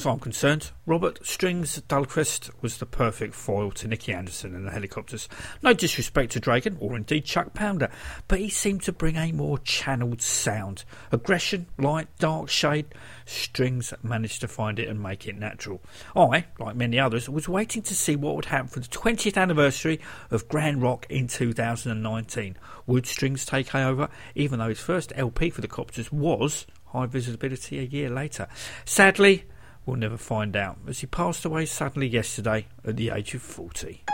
As I'm concerned, Robert Strings Dahlqvist was the perfect foil to Nicke Andersson and the Hellacopters. No disrespect to Dregen, or indeed Chuck Pounder, but he seemed to bring a more channelled sound. Aggression, light, dark shade. Strings managed to find it and make it natural. I, like many others, was waiting to see what would happen for the 20th anniversary of Grande Rock in 2019. Would Strings take over, even though his first LP for the Copters was high visibility a year later? Sadly, we'll never find out, as he passed away suddenly yesterday at the age of 40.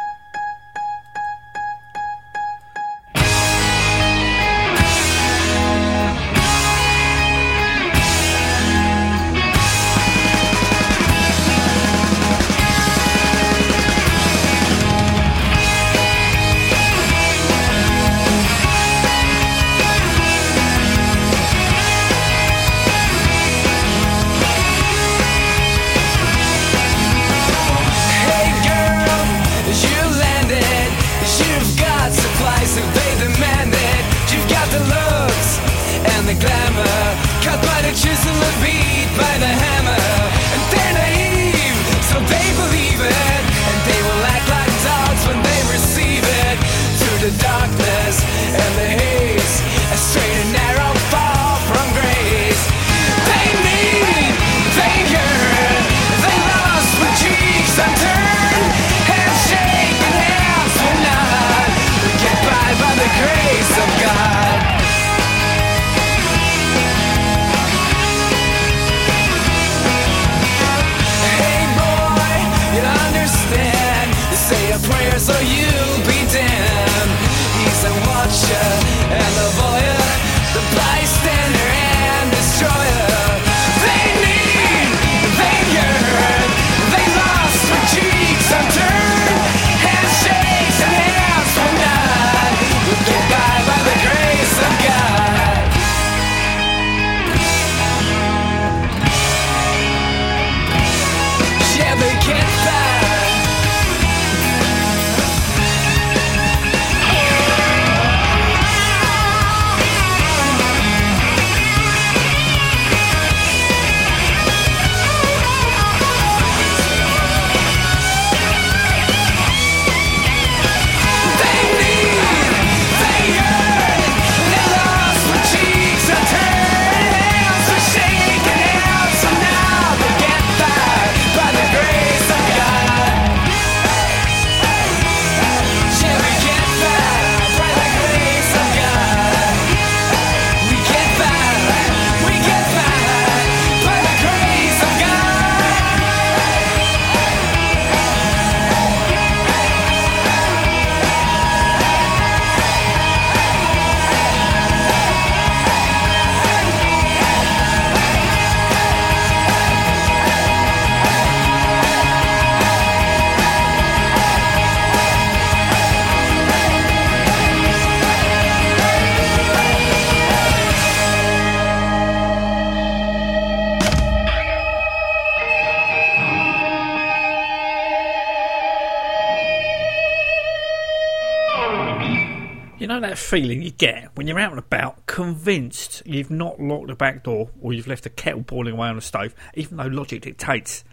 Feeling you get when you're out and about, convinced you've not locked the back door or you've left a kettle boiling away on the stove, even though logic dictates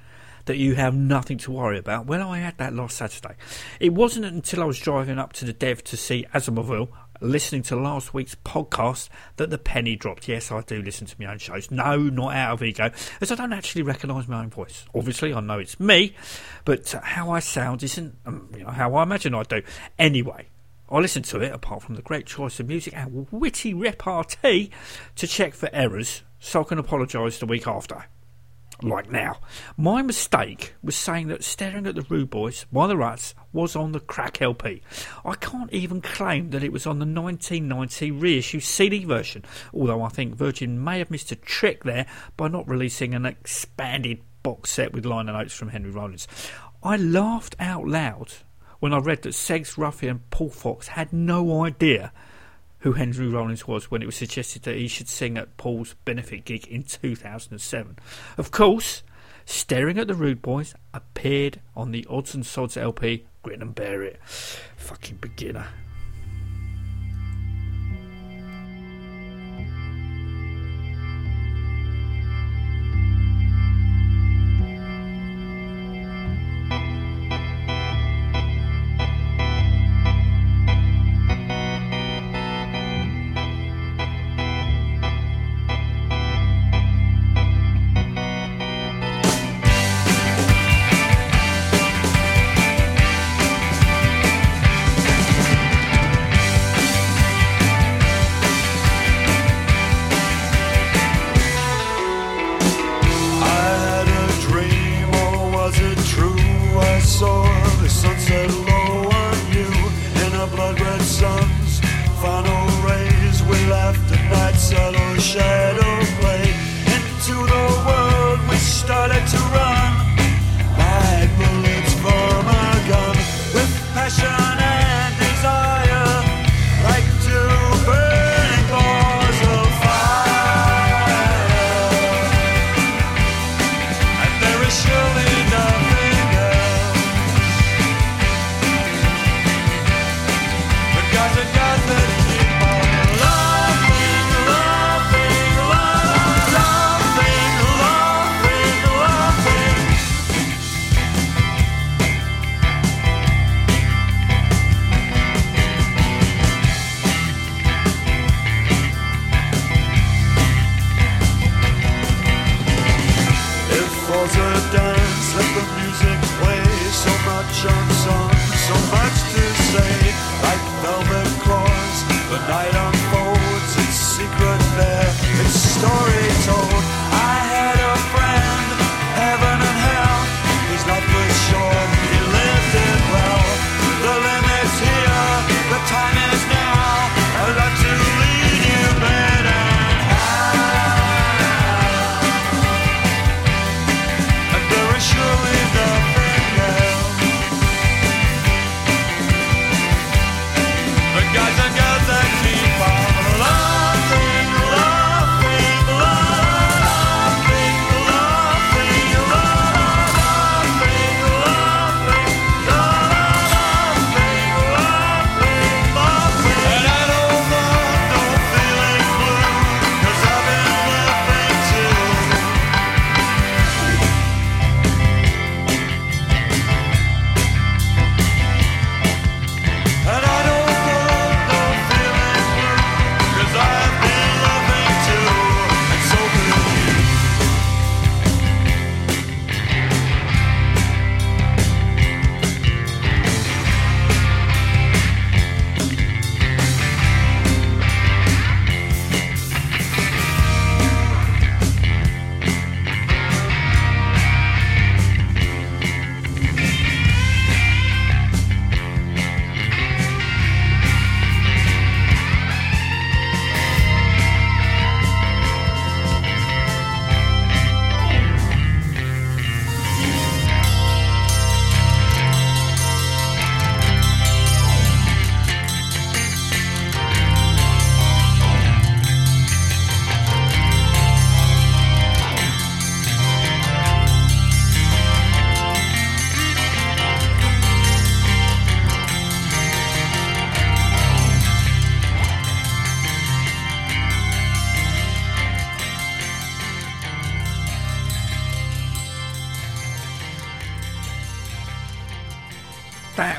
that you have nothing to worry about. Well, I had that last Saturday. It wasn't until I was driving up to the Dev to see Asomvel listening to last week's podcast that the penny dropped. Yes, I do listen to my own shows. No, not out of ego, as I don't actually recognise my own voice. Obviously, I know it's me, but how I sound isn't um, you know, how I imagine I do. Anyway, I listened to it, apart from the great choice of music and witty repartee, to check for errors so I can apologise the week after like now. My mistake was saying that Staring at the Rude Boys by the Ruts was on the crack LP. I can't even claim that it was on the 1990 reissue CD version, although I think Virgin may have missed a trick there by not releasing an expanded box set with liner notes from Henry Rollins. I laughed out loud when I read that Segs ruffian Paul Fox had no idea who Henry Rollins was when it was suggested that he should sing at Paul's benefit gig in 2007. Of course, Staring at the Rude Boys appeared on the Odds and Sods LP, Grin and Bear It. Fucking beginner.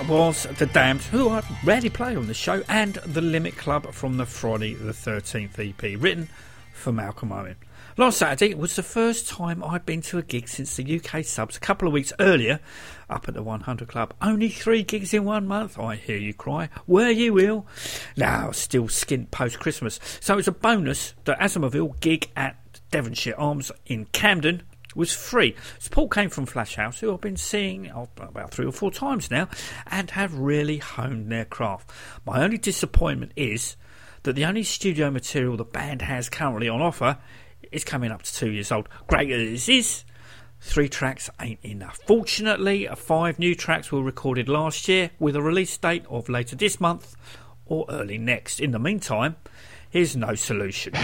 Was The Damned, who I rarely play on the show, and The Limit Club from the Friday the 13th EP, written for Malcolm Owen. Last Saturday was the first time I'd been to a gig since the UK subs a couple of weeks earlier up at the 100 Club. Only three gigs in one month, I hear you cry. Were you ill? Now, still skint post Christmas. So it's a bonus that Asomvel gig at Devonshire Arms in Camden was free. Support came from Flash House, who I've been seeing oh, about three or four times now, and have really honed their craft. My only disappointment is that the only studio material the band has currently on offer is coming up to two years old. Great as it is, three tracks ain't enough. Fortunately, uh, five new tracks were recorded last year with a release date of later this month or early next. In the meantime, here's No Solution.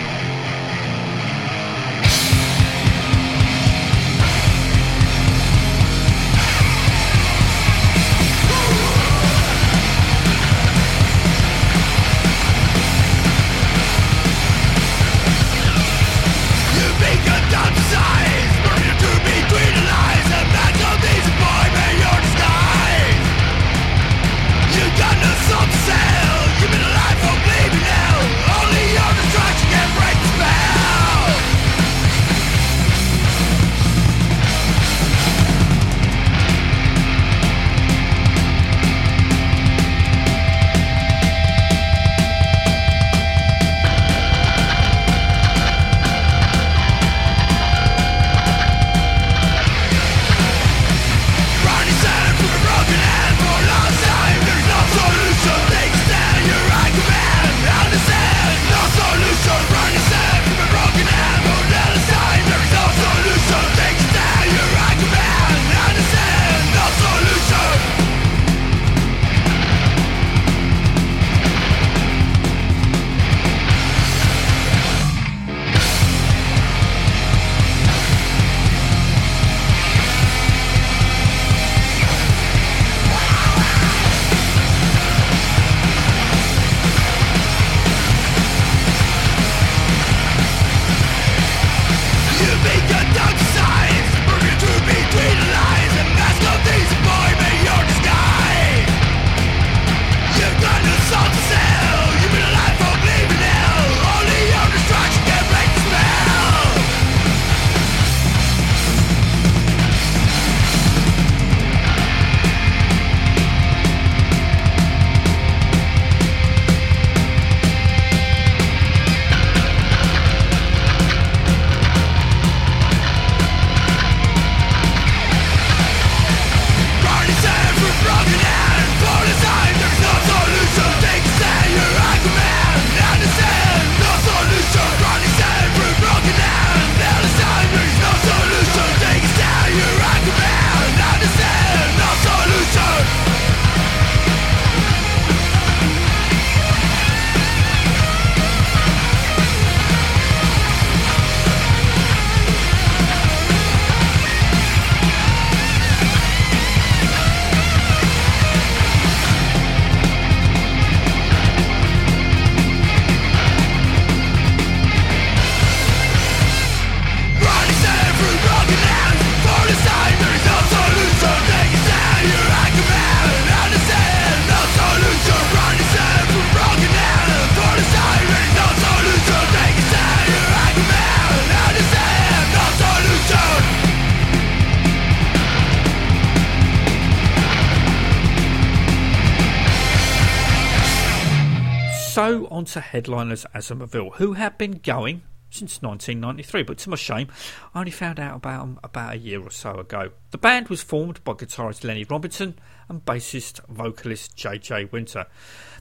On to headliners Asomvel, who have been going since 1993, but to my shame, I only found out about them about a year or so ago. The band was formed by guitarist Lenny Robinson and bassist vocalist JJ Winter.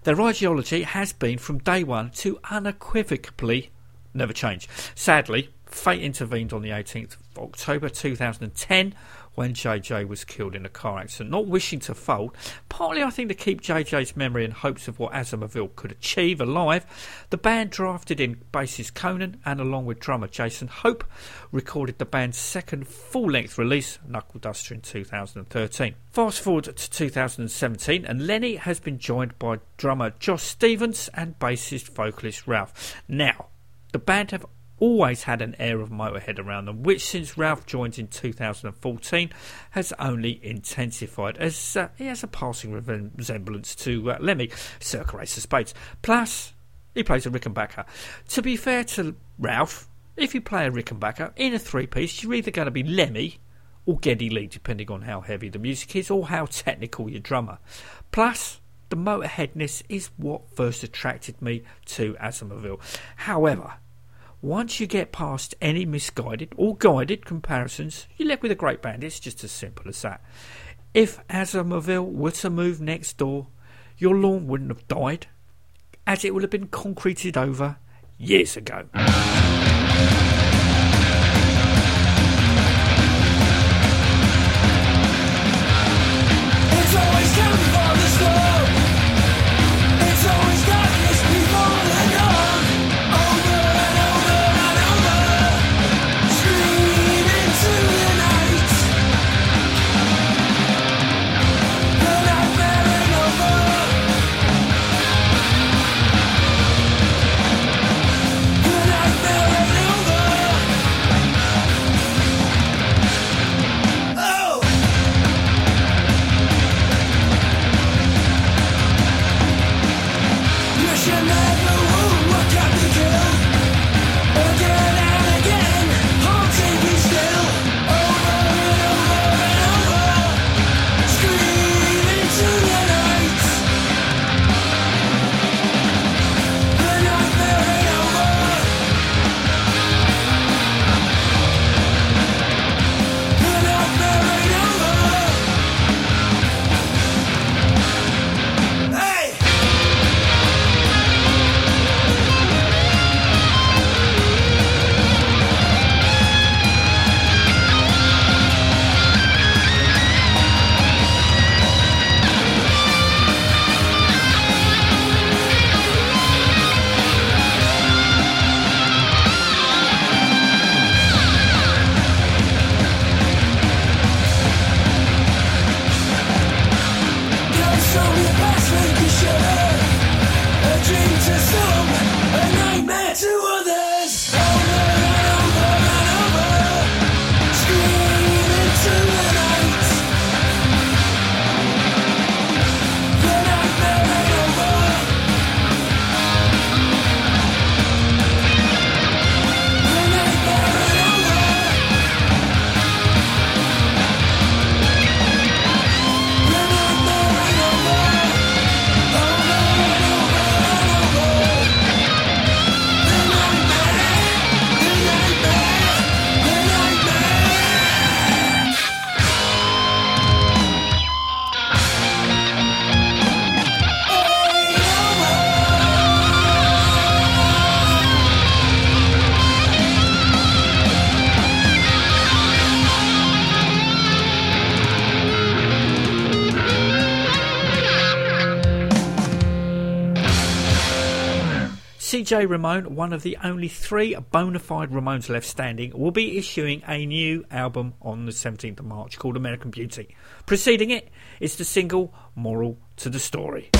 Their ideology has been from day one to unequivocally never change. Sadly, fate intervened on the 18th of October 2010 when JJ was killed in a car accident. Not wishing to fold, partly I think to keep JJ's memory and hopes of what Asomvel could achieve alive, the band drafted in bassist Conan and along with drummer Jason Hope recorded the band's second full length release, Knuckle Duster, in 2013. Fast forward to 2017, and Lenny has been joined by drummer Josh Stevens and bassist vocalist Ralph. Now, the band have always had an air of Motorhead around them, which since Ralph joined in 2014 has only intensified as uh, he has a passing resemblance to uh, Lemmy, Circa Ace of Spades. Plus, he plays a Rickenbacker. To be fair to Ralph, if you play a Rickenbacker in a three piece, you're either going to be Lemmy or Geddy Lee, depending on how heavy the music is or how technical your drummer. Plus, the motorheadness is what first attracted me to Asomvel. However, once you get past any misguided or guided comparisons, you're left with a great band. It's just as simple as that. If Asomvel were to move next door, your lawn wouldn't have died, as it would have been concreted over years ago. CJ Ramone, one of the only three bona fide Ramones left standing, will be issuing a new album on the 17th of March called American Beauty. Preceding it is the single Moral to the Story.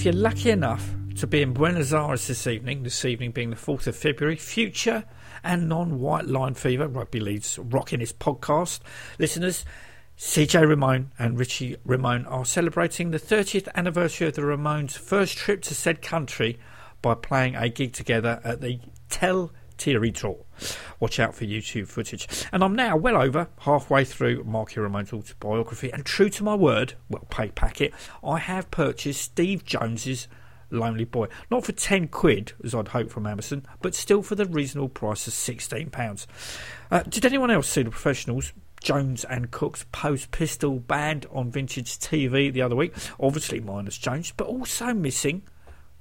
If you're lucky enough to be in Buenos Aires this evening, this evening being the 4th of February, Future and Non White Line Fever, Rugby Leads rocking his podcast, listeners, CJ Ramone and Richie Ramone are celebrating the 30th anniversary of the Ramones' first trip to said country by playing a gig together at the Tel Teatro. Watch out for YouTube footage. And I'm now well over halfway through Marky Ramone's autobiography, and true to my word, well, pay packet, I have purchased Steve Jones's Lonely Boy. Not for 10 quid, as I'd hoped from Amazon, but still for the reasonable price of £16. Uh, did anyone else see the professionals? Jones and Cook's Post Pistol Band on Vintage TV the other week. Obviously, minus Jones, but also missing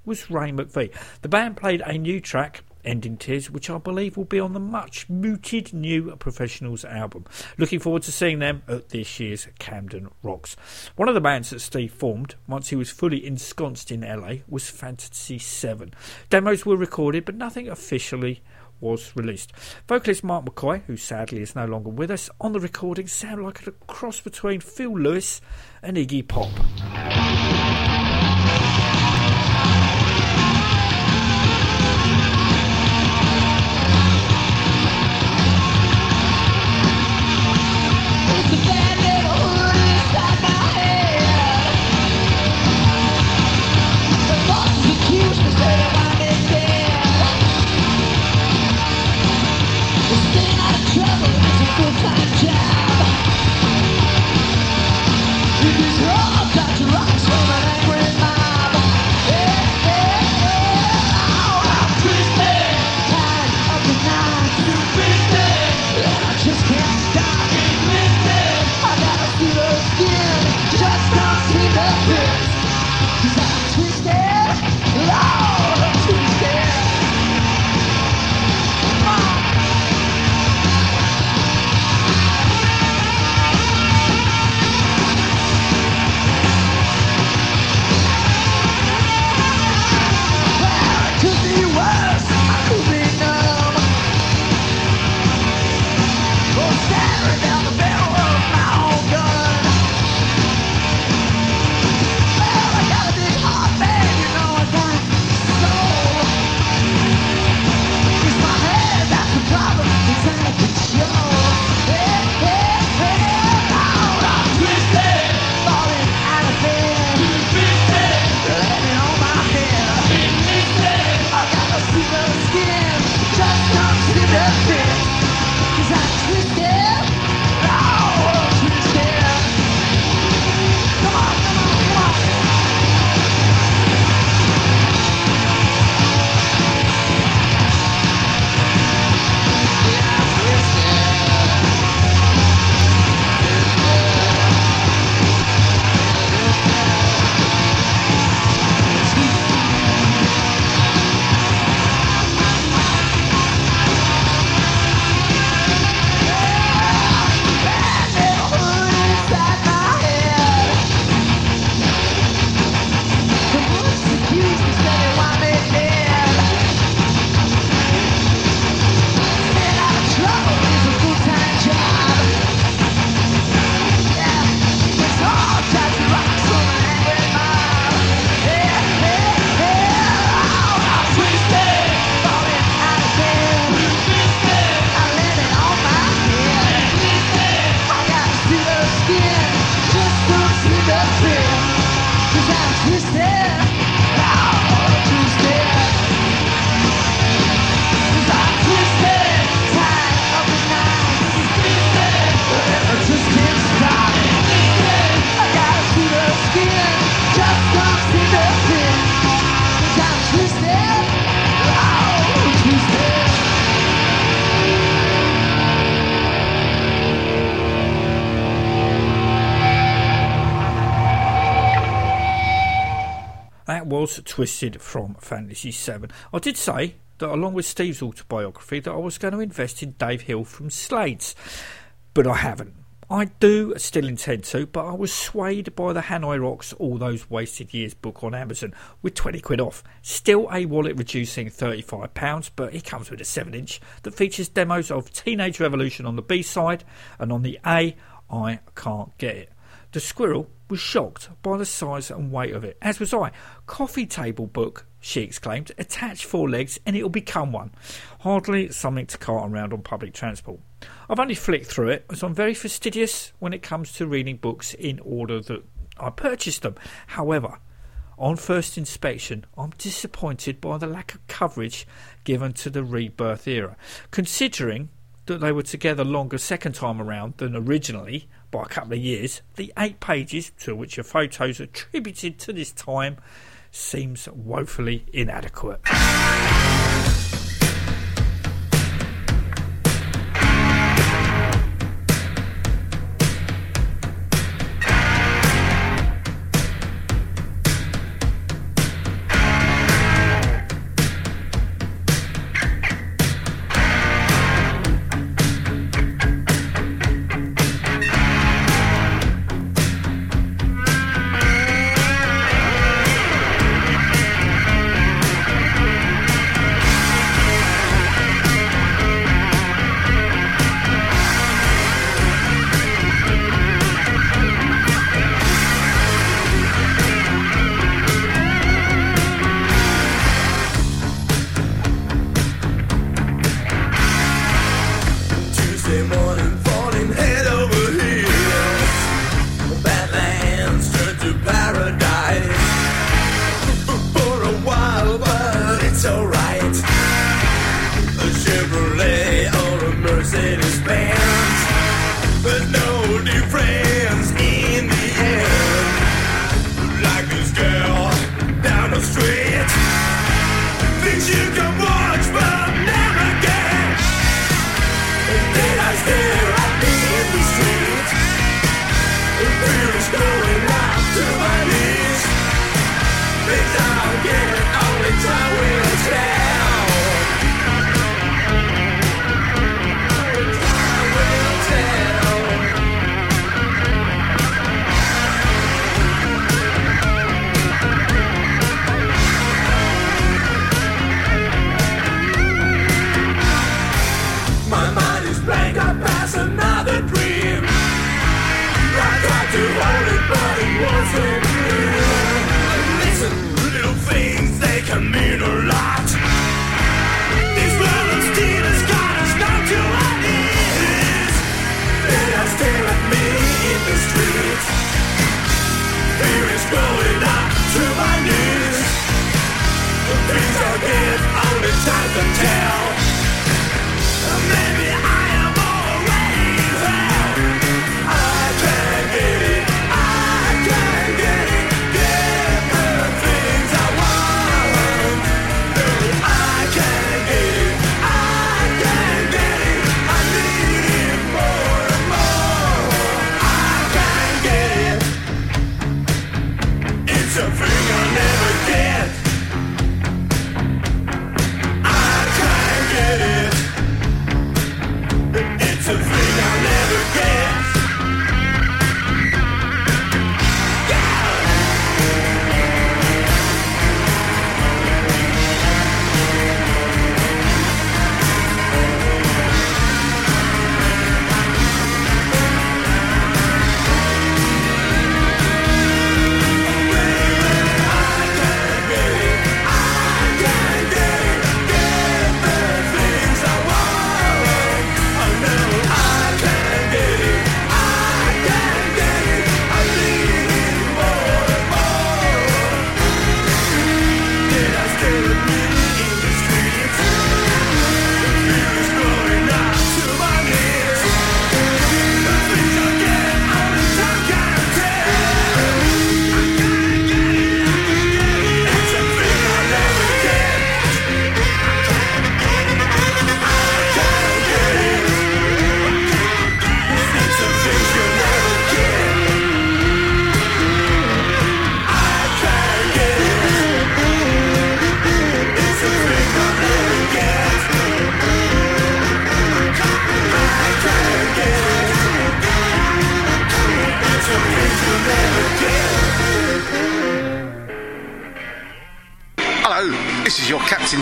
was Ray McVeigh. The band played a new track Ending Tears, which I believe will be on the much mooted new Professionals album. Looking forward to seeing them at this year's Camden Rocks. One of the bands that Steve formed once he was fully ensconced in LA was Fantasy 7. Demos were recorded, but nothing officially was released. Vocalist Mark McCoy, who sadly is no longer with us, on the recording sounded like a cross between Phil Lewis and Iggy Pop. Yeah! Twisted from Fantasy 7. I did say that along with Steve's autobiography that I was going to invest in Dave Hill from Slades, but I haven't. I do still intend to, but I was swayed by the Hanoi Rocks All Those Wasted Years book on Amazon with 20 quid off. Still a wallet reducing £35, but it comes with a 7 inch that features demos of Teenage Revolution on the B side, and on the A, I Can't Get It. The squirrel was shocked by the size and weight of it, as was I. Coffee table book, she exclaimed. Attach four legs and it'll become one. Hardly something to cart around on public transport. I've only flicked through it, as I'm very fastidious when it comes to reading books in order that I purchased them. However, on first inspection, I'm disappointed by the lack of coverage given to the rebirth era, considering that they were together longer second time around than originally by a couple of years. The eight pages to which are photos attributed to this time seems woefully inadequate.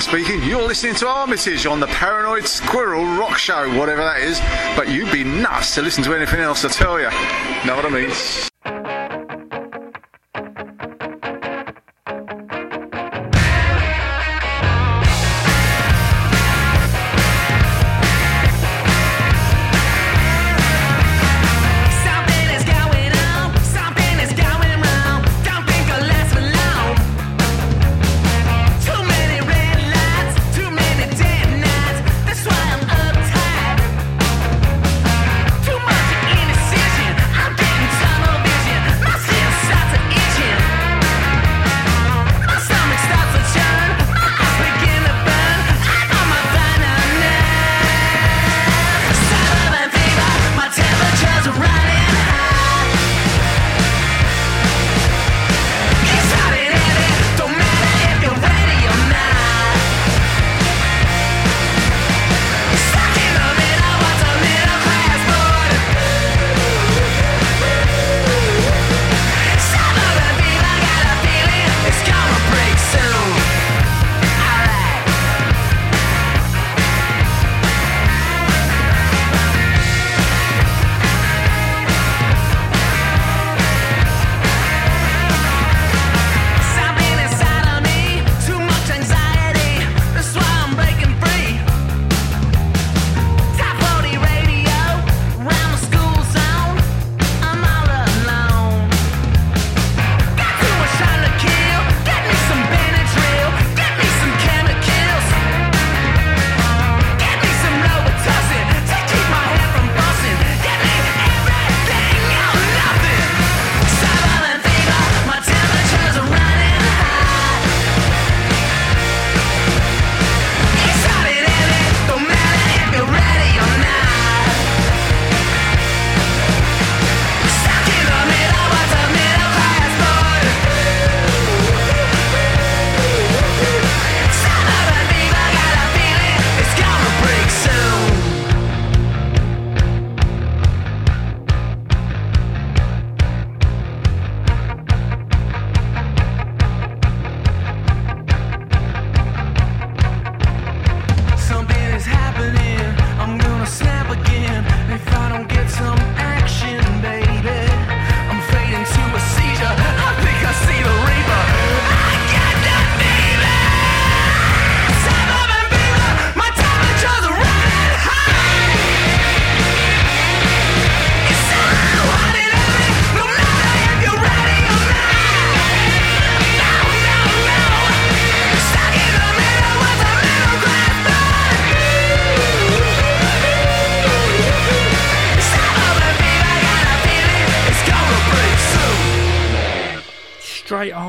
Speaking. You're listening to Armitage on the Paranoid Squirrel Rock Show, whatever that is. But you'd be nuts to listen to anything else, I tell you. Know what I mean?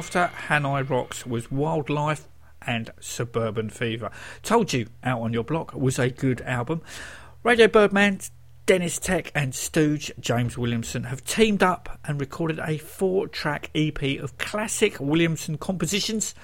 After Hanoi Rocks was Wyldlife and Suburban Fever. Told you Out on Your Block was a good album. Radio Birdman, Deniz Tek, and Stooge James Williamson have teamed up and recorded a four track EP of classic Williamson compositions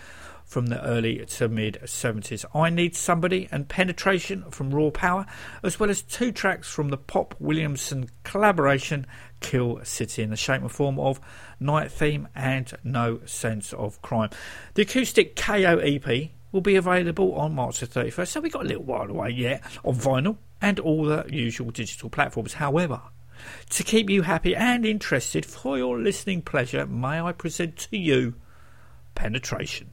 from the early to mid 70s. I Need Somebody and Penetration from Raw Power, as well as two tracks from the Pop Williamson collaboration Kill City in the shape and form of Night Theme and No Sense of Crime. The acoustic KO EP will be available on March the 31st, so we've got a little while away yet on vinyl and all the usual digital platforms. However, to keep you happy and interested for your listening pleasure, may I present to you Penetration.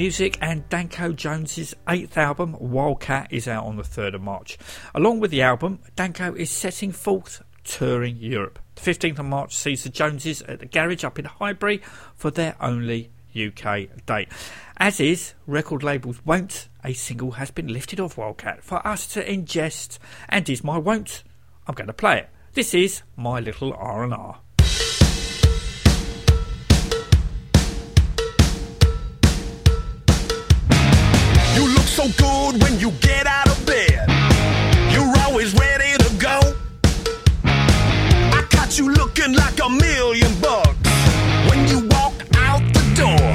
Music and Danko Jones's eighth album, Wildcat, is out on the 3rd of March. Along with the album, Danko is setting forth touring Europe. The 15th of March sees the Joneses at the garage up in Highbury for their only UK date. As is, record labels won't, a single has been lifted off Wildcat for us to ingest, and is my won't. I'm going to play it. This is My Little R&R. You look so good when you get out of bed. You're always ready to go. I caught you looking like a million bucks when you walk out the door.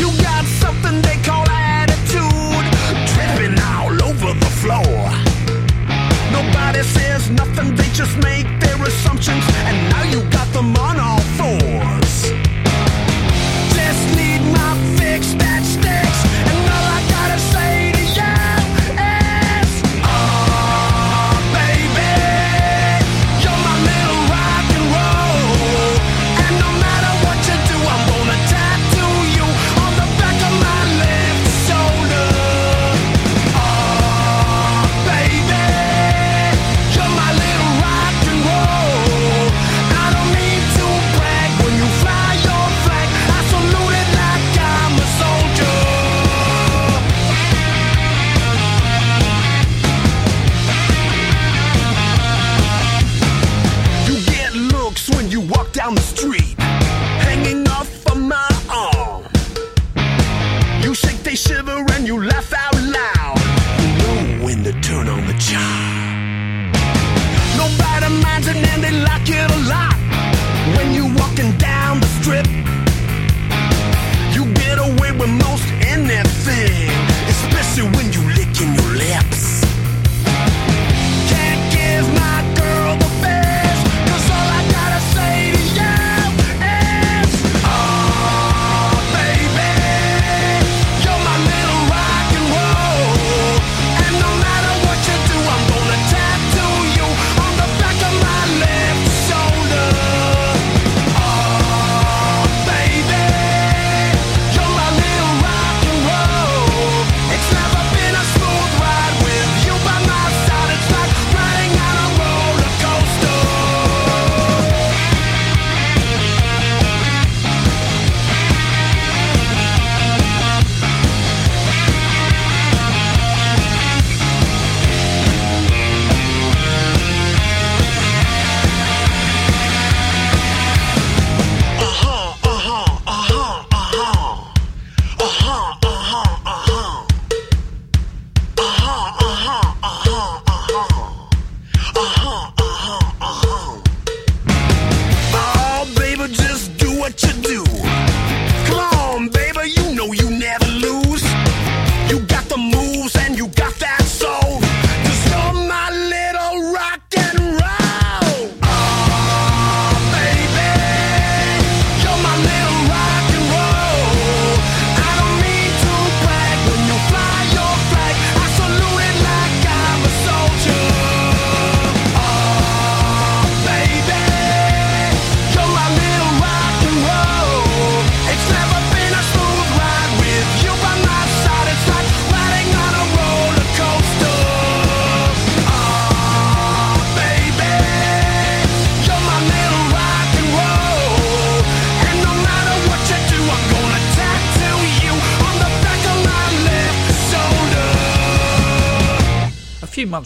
You got something they call attitude, dripping all over the floor. Nobody says nothing, they just make their assumptions, and now you got them on all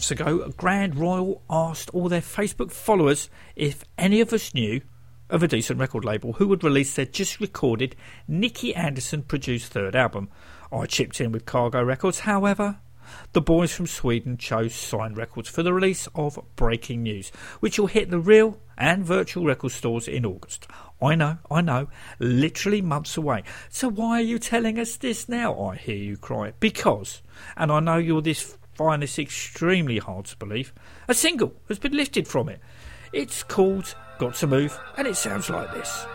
months ago, Grande Royale asked all their Facebook followers if any of us knew of a decent record label who would release their just recorded Nicke Andersson produced third album. I chipped in with Cargo Records, however. The boys from Sweden chose Sign Records for the release of Breaking News, which will hit the real and virtual record stores in August. I know, I know, literally months away. So why are you telling us this now? I hear you cry. Because, and I know you're this find this extremely hard to believe, a single has been lifted from it. It's called Got to Move, and it sounds like this.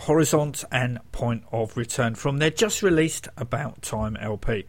Was Horizont and Point of Return from their just released About Time LP.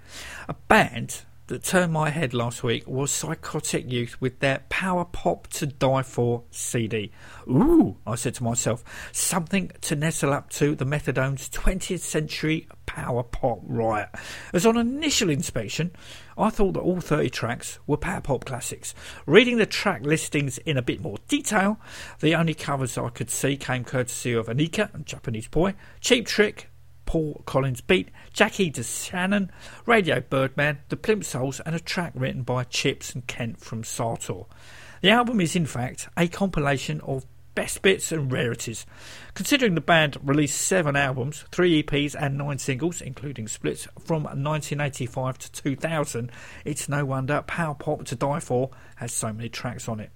A band that turned my head last week was Psychotic Youth with their Power Pop to Die For CD. Ooh, I said to myself, something to nestle up to the Methadone's 20th century power pop riot. As on initial inspection, I thought that all 30 tracks were power pop classics. Reading the track listings in a bit more detail, the only covers I could see came courtesy of Anika, Japanese Boy, Cheap Trick, Paul Collins Beat, Jackie DeShannon, Radio Birdman, The Plimsouls, and a track written by Chips and Kent from Sator. The album is, in fact, a compilation of best bits and rarities. Considering the band released seven albums, three EPs, and nine singles, including splits from 1985 to 2000, it's no wonder Power Pop to Die For has so many tracks on it.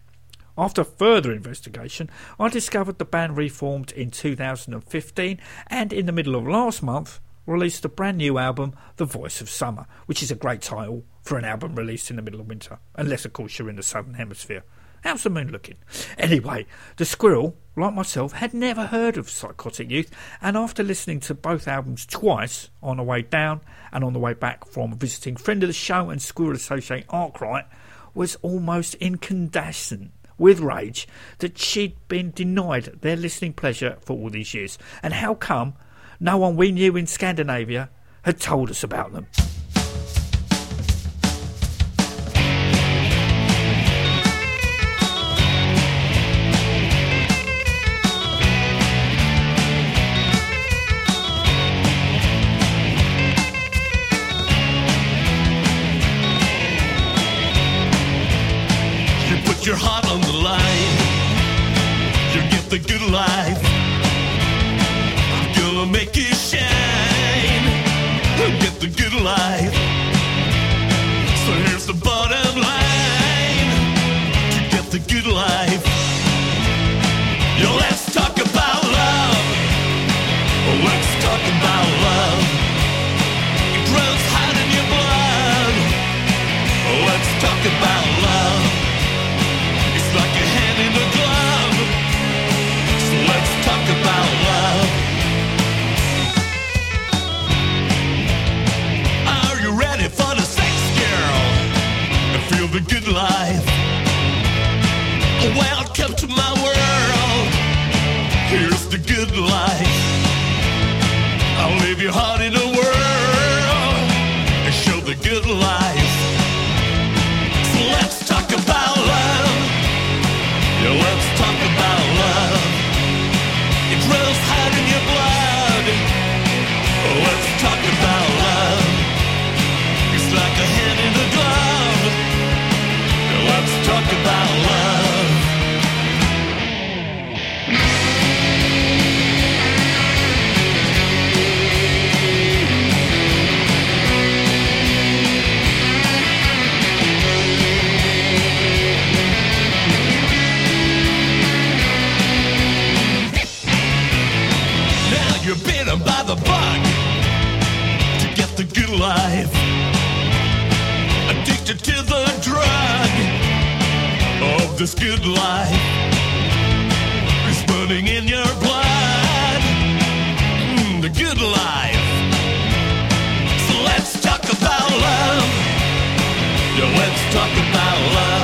After further investigation, I discovered the band reformed in 2015 and in the middle of last month released a brand new album, The Voice of Summer, which is a great title for an album released in the middle of winter, unless, of course, you're in the southern hemisphere. How's the moon looking? Anyway, the squirrel, like myself, had never heard of Psychotic Youth, and after listening to both albums twice on the way down and on the way back from visiting friend of the show and Squirrel Associate Arkwright, was almost incandescent with rage that she'd been denied their listening pleasure for all these years. And how come no one we knew in Scandinavia had told us about them? Addicted to the drug of this good life. It's burning in your blood. Mm, the good life. So let's talk about love. Yeah, let's talk about love.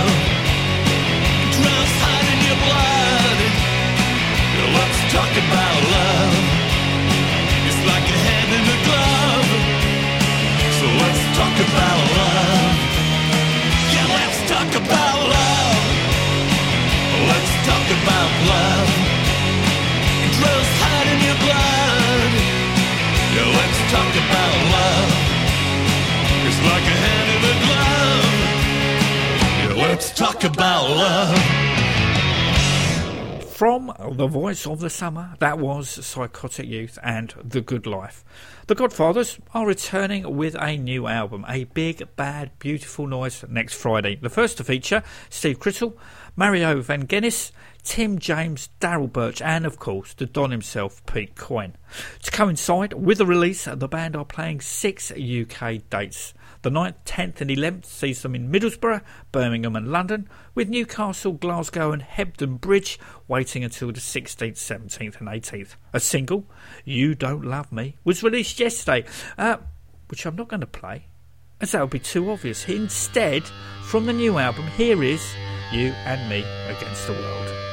Talk about love. It's like a hand in a glove. Yeah, let's talk about love. From The Voice of the Summer, that was Psychotic Youth and The Good Life. The Godfathers are returning with a new album, A Big Bad Beautiful Noise, next Friday. The first to feature Steve Crittall, Mario Van Genis, Tim James, Daryl Birch, and of course the Don himself, Pete Coyne. To coincide with the release, the band are playing six UK dates. The 9th, 10th, and 11th sees them in Middlesbrough, Birmingham, and London, with Newcastle, Glasgow, and Hebden Bridge waiting until the 16th, 17th, and 18th. A single, You Don't Love Me, was released yesterday, uh, which I'm not going to play, as that would be too obvious. Instead, from the new album, here is You and Me Against the World.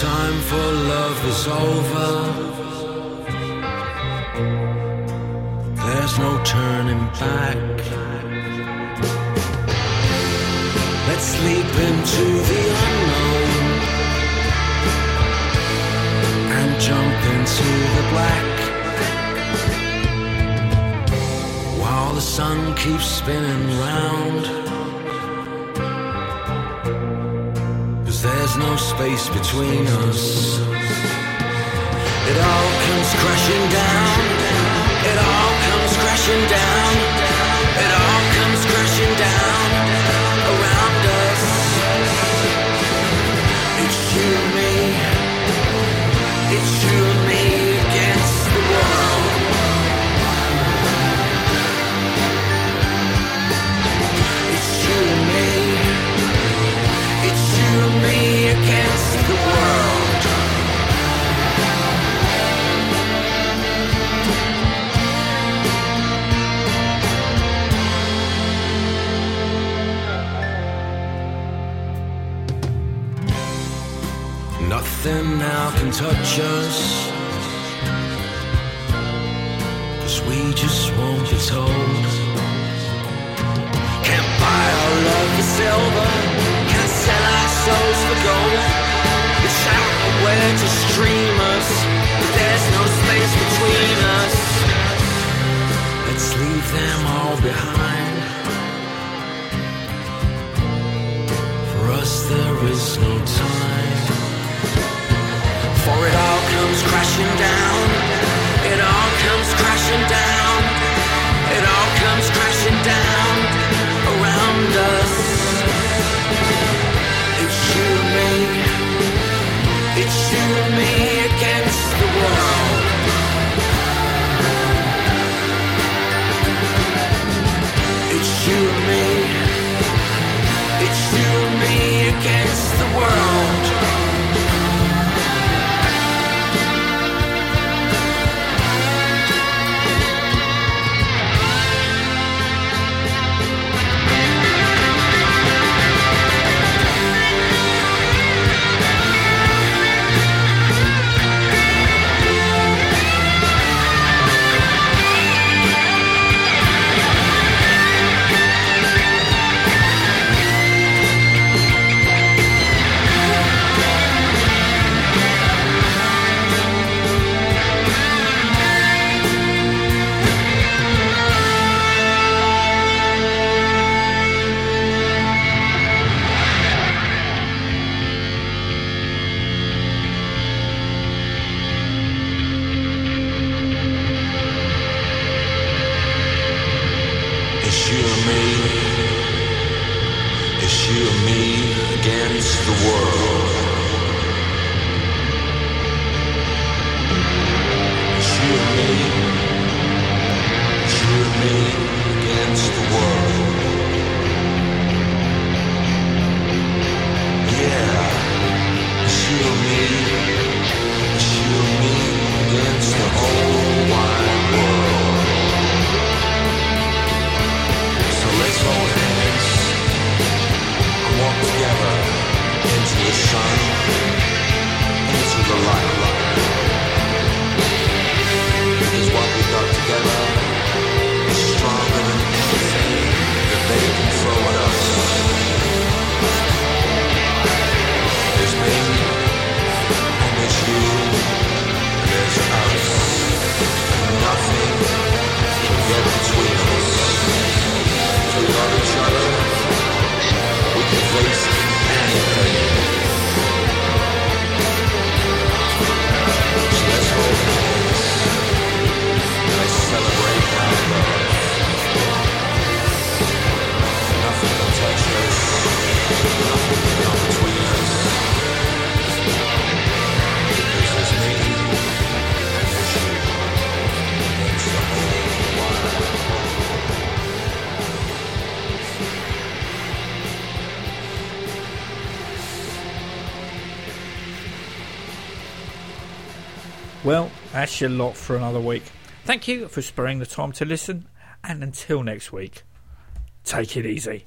Time for love is over, there's no turning back. Let's leap into the unknown and jump into the black. While the sun keeps spinning round. There's no space between us. It all comes crashing down. It all comes crashing down. Touch us. Cause we just won't be told. Can't buy our love for silver. Can't sell our souls for gold. It's out nowhere to stream us. But there's no space between us. Let's leave them all behind. For us, there is no time. It all comes crashing down. It all comes crashing down. It all comes crashing down around us. It's you and me. Against that's lot for another week. Thank you for sparing the time to listen, and until next week, take it easy.